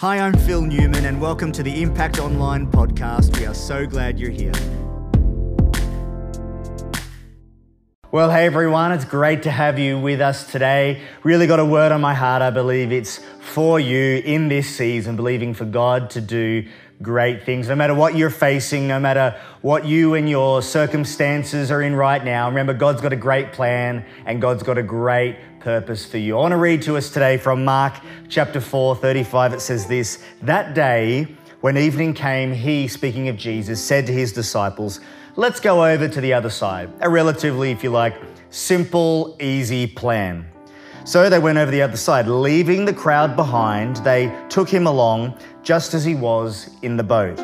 Hi, I'm Phil Newman, and welcome to the Impact Online podcast. We are so glad you're here. Well, hey everyone, it's great to have you with us today. Really got a word on my heart. I believe it's for you in this season, believing for God to do great things. No matter what you're facing, no matter what you and your circumstances are in right now, remember God's got a great plan and God's got a great purpose for you. I want to read to us today from Mark chapter 4, 35. It says this That day, when evening came, he, speaking of Jesus, said to his disciples, Let's go over to the other side. A relatively, if you like, simple, easy plan. So they went over the other side. Leaving the crowd behind, they took him along just as he was in the boat.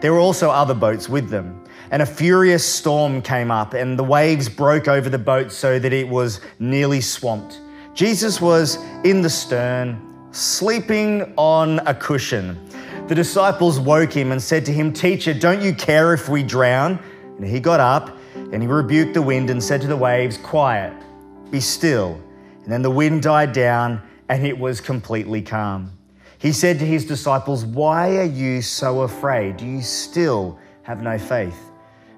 There were also other boats with them. And a furious storm came up, and the waves broke over the boat so that it was nearly swamped. Jesus was in the stern, sleeping on a cushion. The disciples woke him and said to him, Teacher, don't you care if we drown? And he got up and he rebuked the wind and said to the waves, Quiet, be still. And then the wind died down and it was completely calm. He said to his disciples, Why are you so afraid? Do you still have no faith?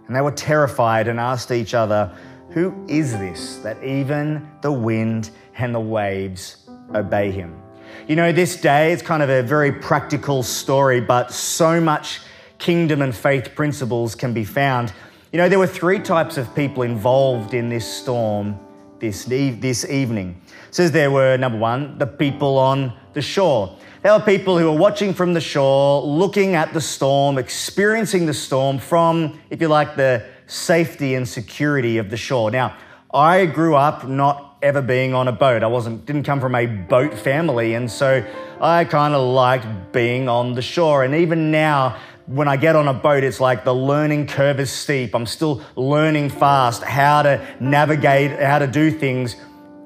And they were terrified and asked each other, Who is this that even the wind and the waves obey him? You know, this day is kind of a very practical story, but so much kingdom and faith principles can be found. You know, there were three types of people involved in this storm this, this evening. It says there were, number one, the people on the shore. There were people who were watching from the shore, looking at the storm, experiencing the storm from, if you like, the safety and security of the shore. Now, I grew up not ever being on a boat. I wasn't didn't come from a boat family, and so I kind of liked being on the shore. And even now, when I get on a boat, it's like the learning curve is steep. I'm still learning fast how to navigate, how to do things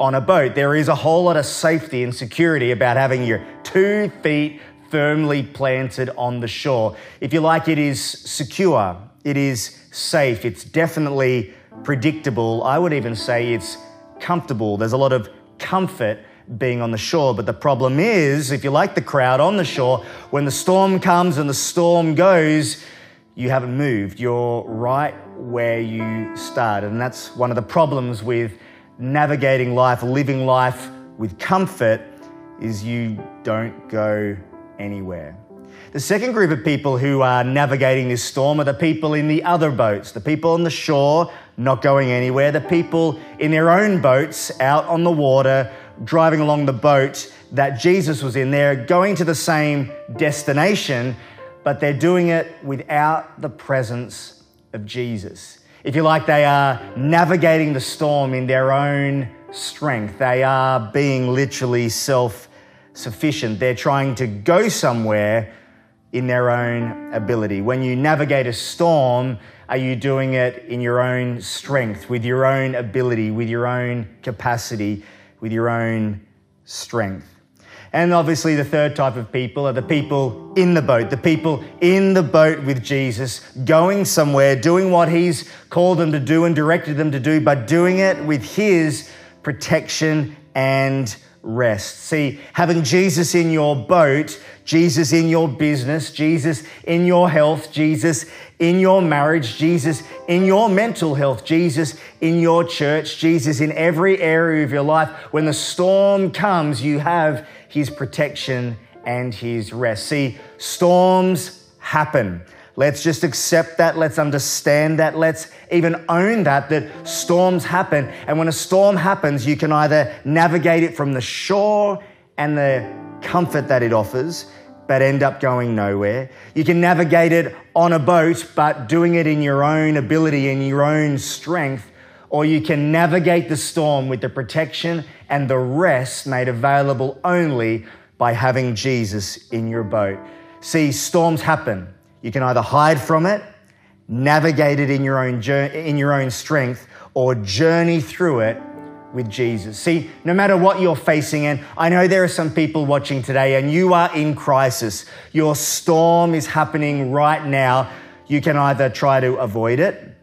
on a boat. There is a whole lot of safety and security about having your two feet firmly planted on the shore. If you like, it is secure, it is safe, it's definitely predictable. I would even say it's comfortable. There's a lot of comfort being on the shore. But the problem is, if you like the crowd on the shore, when the storm comes and the storm goes, you haven't moved. You're right where you started. And that's one of the problems with navigating life, living life with comfort, is you don't go anywhere. The second group of people who are navigating this storm are the people in the other boats, the people on the shore not going anywhere, the people in their own boats out on the water driving along the boat that Jesus was in. They're going to the same destination, but they're doing it without the presence of Jesus. If you like, they are navigating the storm in their own strength. They are being literally self sufficient. They're trying to go somewhere in their own ability. When you navigate a storm, are you doing it in your own strength, with your own ability, with your own capacity? with your own strength. And obviously, the third type of people are the people in the boat, the people in the boat with Jesus, going somewhere, doing what He's called them to do and directed them to do, but doing it with His protection and rest. See, having Jesus in your boat, Jesus in your business, Jesus in your health, Jesus in your marriage, Jesus in your mental health, Jesus in your church, Jesus in every area of your life. When the storm comes, you have His protection and His rest. See, storms happen. Let's just accept that. Let's understand that. Let's even own that, that storms happen. And when a storm happens, you can either navigate it from the shore and the comfort that it offers, but end up going nowhere. You can navigate it on a boat, but doing it in your own ability and your own strength. Or you can navigate the storm with the protection and the rest made available only by having Jesus in your boat. See, storms happen. You can either hide from it, navigate it in your own in your own strength, or journey through it with Jesus. See, no matter what you're facing, and I know there are some people watching today and you are in crisis, your storm is happening right now. You can either try to avoid it,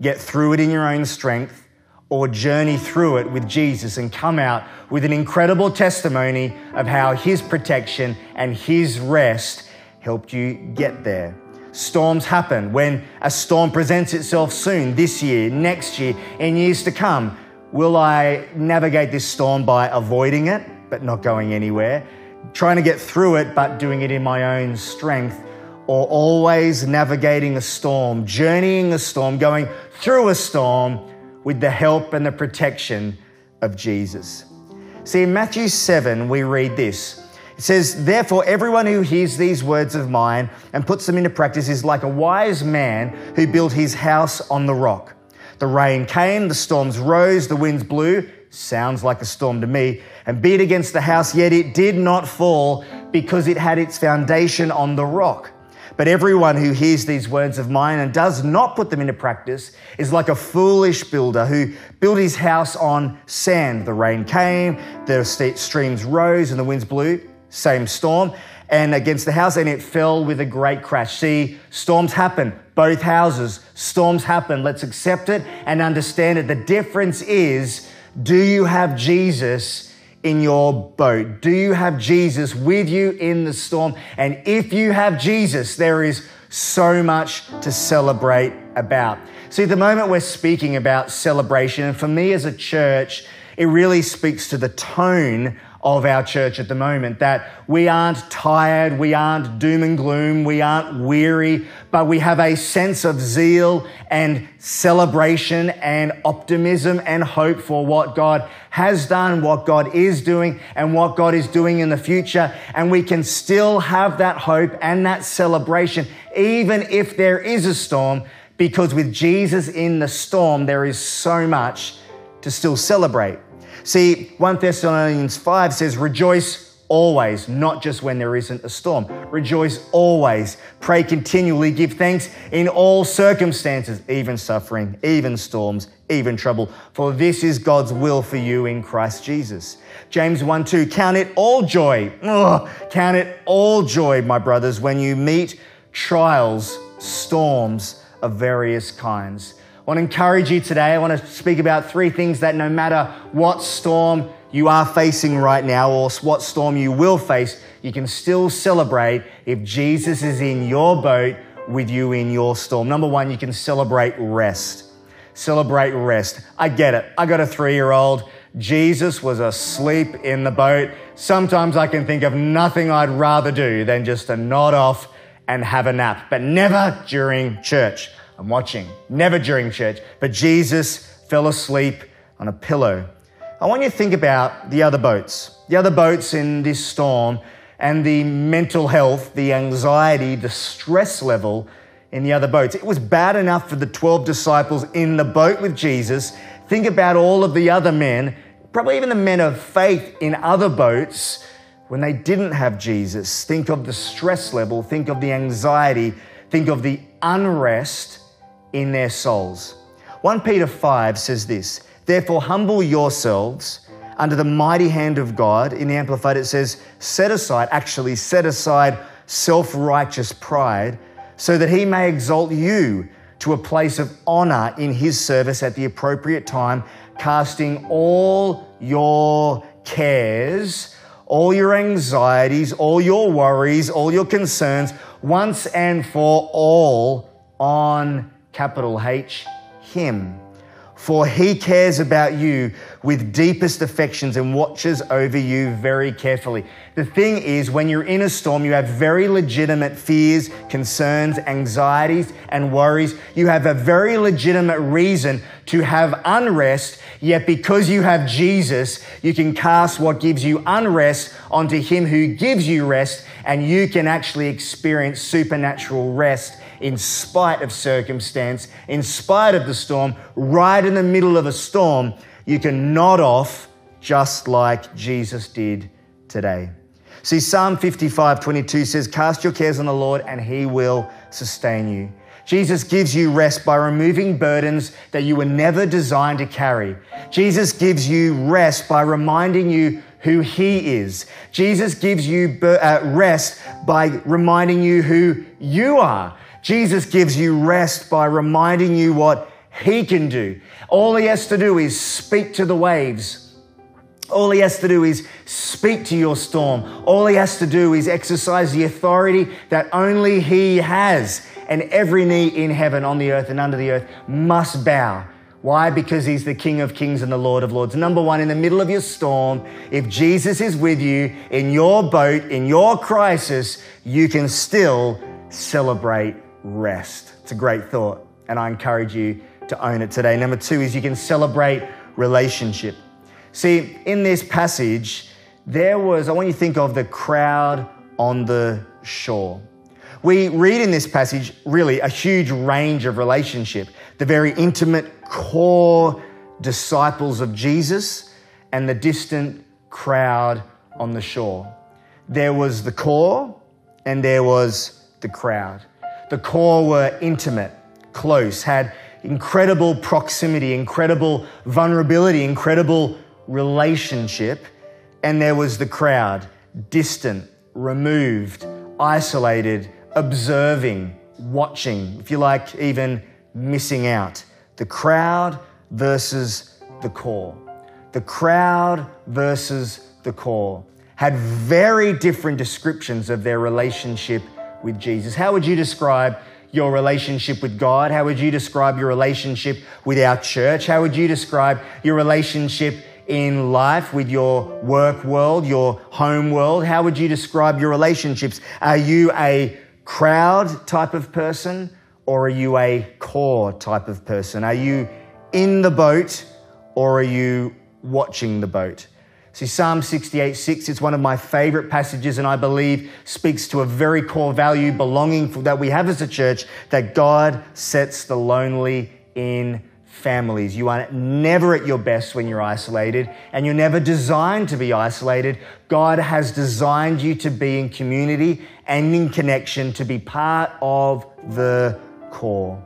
get through it in your own strength, or journey through it with Jesus and come out with an incredible testimony of how His protection and His rest helped you get there. Storms happen. When a storm presents itself soon, this year, next year, in years to come, will I navigate this storm by avoiding it but not going anywhere? Trying to get through it but doing it in my own strength? Or always navigating a storm, journeying a storm, going through a storm with the help and the protection of Jesus? See, in Matthew 7, we read this. It says, Therefore, everyone who hears these words of mine and puts them into practice is like a wise man who built his house on the rock. The rain came, the storms rose, the winds blew. Sounds like a storm to me. And beat against the house, yet it did not fall because it had its foundation on the rock. But everyone who hears these words of mine and does not put them into practice is like a foolish builder who built his house on sand. The rain came, the streams rose, and the winds blew same storm, and against the house, and it fell with a great crash. See, storms happen, both houses, storms happen. Let's accept it and understand it. The difference is do you have Jesus in your boat? Do you have Jesus with you in the storm? And if you have Jesus, there is so much to celebrate about. See, the moment we're speaking about celebration, and for me as a church, it really speaks to the tone of our church at the moment. That we aren't tired, we aren't doom and gloom, we aren't weary, but we have a sense of zeal and celebration and optimism and hope for what God has done, what God is doing, and what God is doing in the future. And we can still have that hope and that celebration, even if there is a storm, because with Jesus in the storm, there is so much to still celebrate. See, 1 Thessalonians 5 says, Rejoice always, not just when there isn't a storm. Rejoice always. Pray continually. Give thanks in all circumstances, even suffering, even storms, even trouble. For this is God's will for you in Christ Jesus. James 1 2, count it all joy. Ugh, count it all joy, my brothers, when you meet trials, storms of various kinds I want to encourage you today. I want to speak about three things that no matter what storm you are facing right now or what storm you will face, you can still celebrate if Jesus is in your boat with you in your storm. Number one, you can celebrate rest. Celebrate rest. I get it. I got a three year old. Jesus was asleep in the boat. Sometimes I can think of nothing I'd rather do than just to nod off and have a nap, but never during church. I'm watching, never during church, but Jesus fell asleep on a pillow. I want you to think about the other boats, the other boats in this storm, and the mental health, the anxiety, the stress level in the other boats. It was bad enough for the 12 disciples in the boat with Jesus. Think about all of the other men, probably even the men of faith in other boats when they didn't have Jesus. Think of the stress level, think of the anxiety, think of the unrest in their souls. 1 Peter 5 says this Therefore, humble yourselves under the mighty hand of God. In the Amplified, it says, set aside, actually, set aside self righteous pride, so that he may exalt you to a place of honor in his service at the appropriate time, casting all your cares, all your anxieties, all your worries, all your concerns once and for all on capital H, Him. For He cares about you with deepest affections and watches over you very carefully. The thing is, when you're in a storm, you have very legitimate fears, concerns, anxieties, and worries. You have a very legitimate reason to have unrest, yet because you have Jesus, you can cast what gives you unrest onto Him who gives you rest, and you can actually experience supernatural rest in spite of circumstance, in spite of the storm, right in the middle of a storm, you can nod off just like Jesus did today. See, Psalm 55 22 says, Cast your cares on the Lord and he will sustain you. Jesus gives you rest by removing burdens that you were never designed to carry. Jesus gives you rest by reminding you who He is. Jesus gives you uh, rest by reminding you who you are. Jesus gives you rest by reminding you what he can do. All he has to do is speak to the waves. All he has to do is speak to your storm. All he has to do is exercise the authority that only he has. And every knee in heaven, on the earth, and under the earth must bow. Why? Because he's the King of Kings and the Lord of Lords. Number one, in the middle of your storm, if Jesus is with you in your boat, in your crisis, you can still celebrate rest. It's a great thought, and I encourage you to own it today. Number two is you can celebrate relationship. See, in this passage, there was, I want you to think of the crowd on the shore. We read in this passage really a huge range of relationship, the very intimate core disciples of Jesus and the distant crowd on the shore. There was the core and there was the crowd. The core were intimate, close, had incredible proximity, incredible vulnerability, incredible relationship. And there was the crowd, distant, removed, isolated, observing, watching, if you like, even missing out. The crowd versus the core. The crowd versus the core had very different descriptions of their relationship with Jesus. How would you describe your relationship with God? How would you describe your relationship with our church? How would you describe your relationship in life with your work world, your home world? How would you describe your relationships? Are you a crowd type of person or are you a core type of person? Are you in the boat or are you watching the boat? See, Psalm 68 6, it's one of my favorite passages, and I believe speaks to a very core value belonging that we have as a church that God sets the lonely in families. You are never at your best when you're isolated, and you're never designed to be isolated. God has designed you to be in community and in connection, to be part of the core.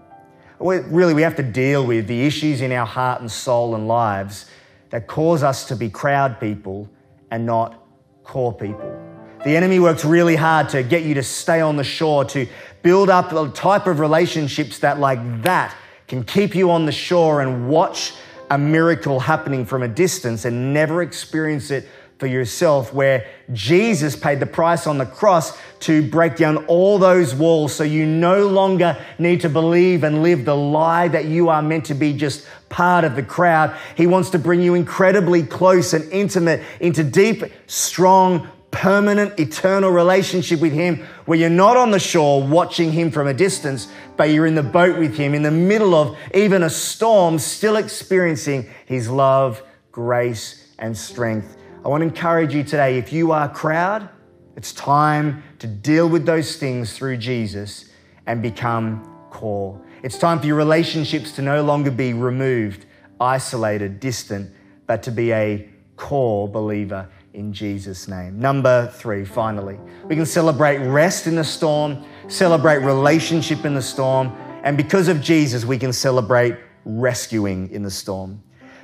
Really, we have to deal with the issues in our heart and soul and lives that cause us to be crowd people and not core people. The enemy works really hard to get you to stay on the shore, to build up the type of relationships that, like that, can keep you on the shore and watch a miracle happening from a distance and never experience it for yourself, where Jesus paid the price on the cross to break down all those walls so you no longer need to believe and live the lie that you are meant to be just part of the crowd. He wants to bring you incredibly close and intimate into deep, strong, permanent, eternal relationship with Him where you're not on the shore watching Him from a distance, but you're in the boat with Him in the middle of even a storm, still experiencing His love, grace, and strength I want to encourage you today if you are crowd, it's time to deal with those things through Jesus and become core. It's time for your relationships to no longer be removed, isolated, distant, but to be a core believer in Jesus' name. Number three, finally, we can celebrate rest in the storm, celebrate relationship in the storm, and because of Jesus, we can celebrate rescuing in the storm.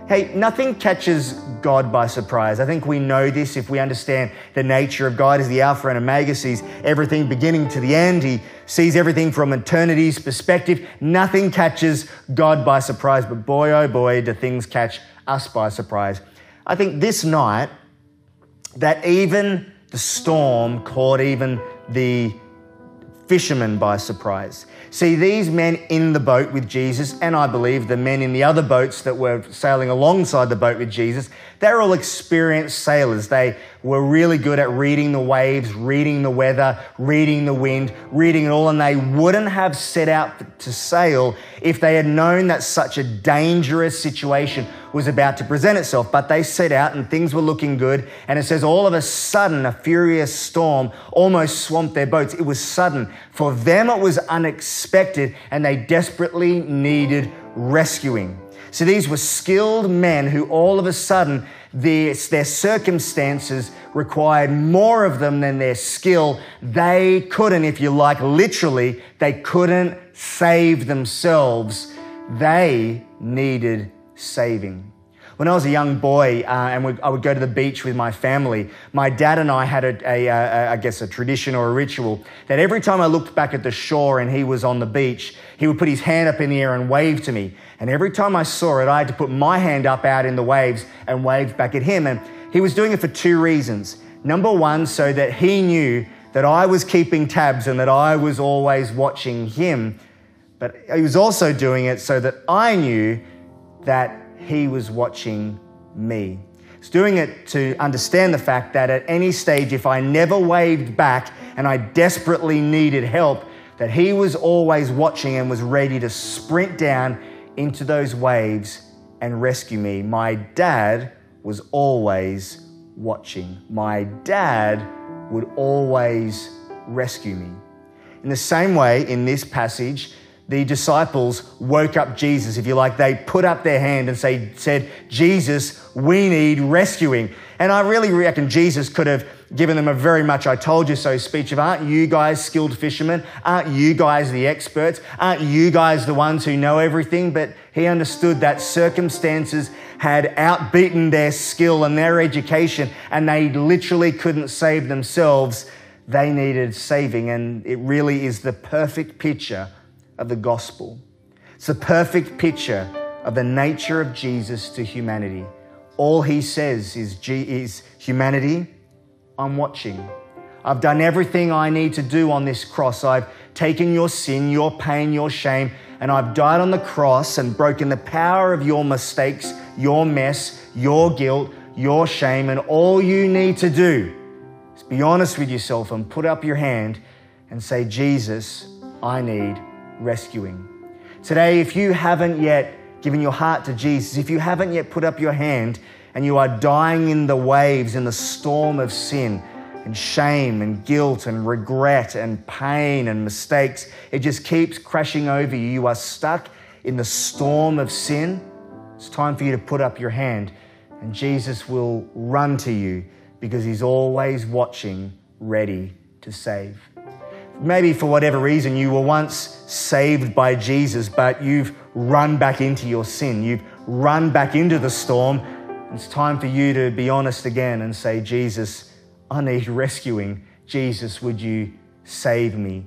Hey, nothing catches God by surprise. I think we know this if we understand the nature of God as the Alpha and Omega, sees everything beginning to the end. He sees everything from eternity's perspective. Nothing catches God by surprise, but boy, oh boy, do things catch us by surprise. I think this night, that even the storm caught even the fishermen by surprise. See, these men in the boat with Jesus, and I believe the men in the other boats that were sailing alongside the boat with Jesus, they're all experienced sailors. They were really good at reading the waves, reading the weather, reading the wind, reading it all, and they wouldn't have set out to sail if they had known that such a dangerous situation was about to present itself. But they set out and things were looking good. And it says, all of a sudden, a furious storm almost swamped their boats. It was sudden. For them, it was unexpected, and they desperately needed rescuing. So these were skilled men who all of a sudden their, their circumstances required more of them than their skill. They couldn't, if you like, literally, they couldn't save themselves. They needed saving. When I was a young boy uh, and we, I would go to the beach with my family, my dad and I had, a, I guess, a tradition or a ritual that every time I looked back at the shore and he was on the beach, he would put his hand up in the air and wave to me. And every time I saw it, I had to put my hand up out in the waves and wave back at him. And he was doing it for two reasons. Number one, so that he knew that I was keeping tabs and that I was always watching him. But he was also doing it so that I knew that he was watching me. It's doing it to understand the fact that at any stage, if I never waved back and I desperately needed help, that he was always watching and was ready to sprint down into those waves and rescue me. My dad was always watching. My dad would always rescue me. In the same way, in this passage, the disciples woke up Jesus, if you like. They put up their hand and say, said, Jesus, we need rescuing. And I really reckon Jesus could have given them a very much I told you so speech of, aren't you guys skilled fishermen? Aren't you guys the experts? Aren't you guys the ones who know everything? But he understood that circumstances had outbeaten their skill and their education, and they literally couldn't save themselves. They needed saving. And it really is the perfect picture of the gospel. It's a perfect picture of the nature of Jesus to humanity. All he says is, is humanity, I'm watching. I've done everything I need to do on this cross. I've taken your sin, your pain, your shame, and I've died on the cross and broken the power of your mistakes, your mess, your guilt, your shame. And all you need to do is be honest with yourself and put up your hand and say, Jesus, I need rescuing. Today, if you haven't yet given your heart to Jesus, if you haven't yet put up your hand and you are dying in the waves, in the storm of sin and shame and guilt and regret and pain and mistakes, it just keeps crashing over you. You are stuck in the storm of sin. It's time for you to put up your hand and Jesus will run to you because he's always watching, ready to save maybe for whatever reason you were once saved by Jesus, but you've run back into your sin. You've run back into the storm. It's time for you to be honest again and say, Jesus, I need rescuing. Jesus, would you save me?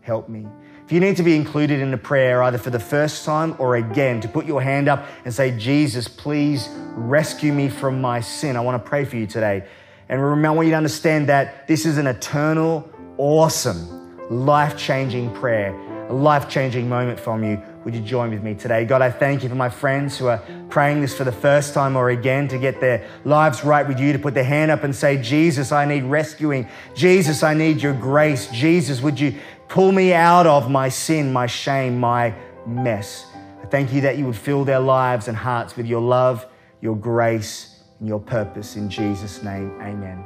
Help me. If you need to be included in the prayer, either for the first time or again, to put your hand up and say, Jesus, please rescue me from my sin. I want to pray for you today. And remember, I want you to understand that this is an eternal, awesome, life changing prayer, a life changing moment from you. Would you join with me today? God, I thank you for my friends who are praying this for the first time or again to get their lives right with you, to put their hand up and say, Jesus, I need rescuing. Jesus, I need your grace. Jesus, would you pull me out of my sin, my shame, my mess? I thank you that you would fill their lives and hearts with your love, your grace, and your purpose. In Jesus' name, amen.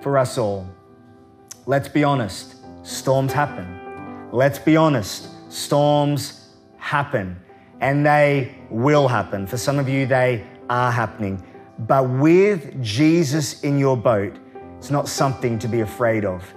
For us all, let's be honest. Storms happen. Let's be honest, storms happen and they will happen. For some of you, they are happening. But with Jesus in your boat, it's not something to be afraid of.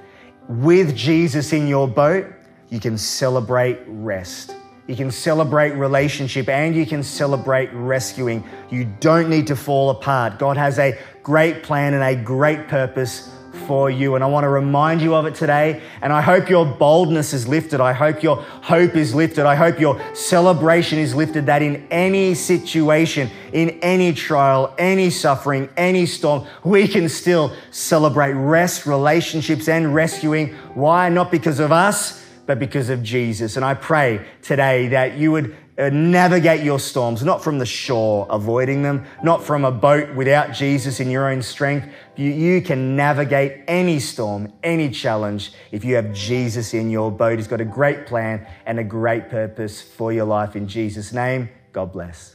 With Jesus in your boat, you can celebrate rest. You can celebrate relationship and you can celebrate rescuing. You don't need to fall apart. God has a great plan and a great purpose for you. And I want to remind you of it today. And I hope your boldness is lifted. I hope your hope is lifted. I hope your celebration is lifted that in any situation, in any trial, any suffering, any storm, we can still celebrate rest, relationships, and rescuing. Why? Not because of us, but because of Jesus. And I pray today that you would Uh, navigate your storms, not from the shore, avoiding them, not from a boat without Jesus in your own strength. You, you can navigate any storm, any challenge if you have Jesus in your boat. He's got a great plan and a great purpose for your life. In Jesus' name, God bless.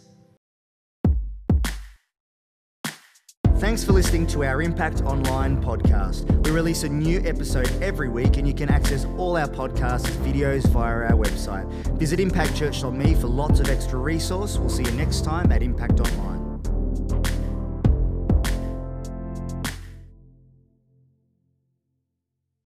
Thanks for listening to our Impact Online podcast. We release a new episode every week, and you can access all our podcasts, videos via our website. Visit impactchurch.me for lots of extra resource. We'll see you next time at Impact Online.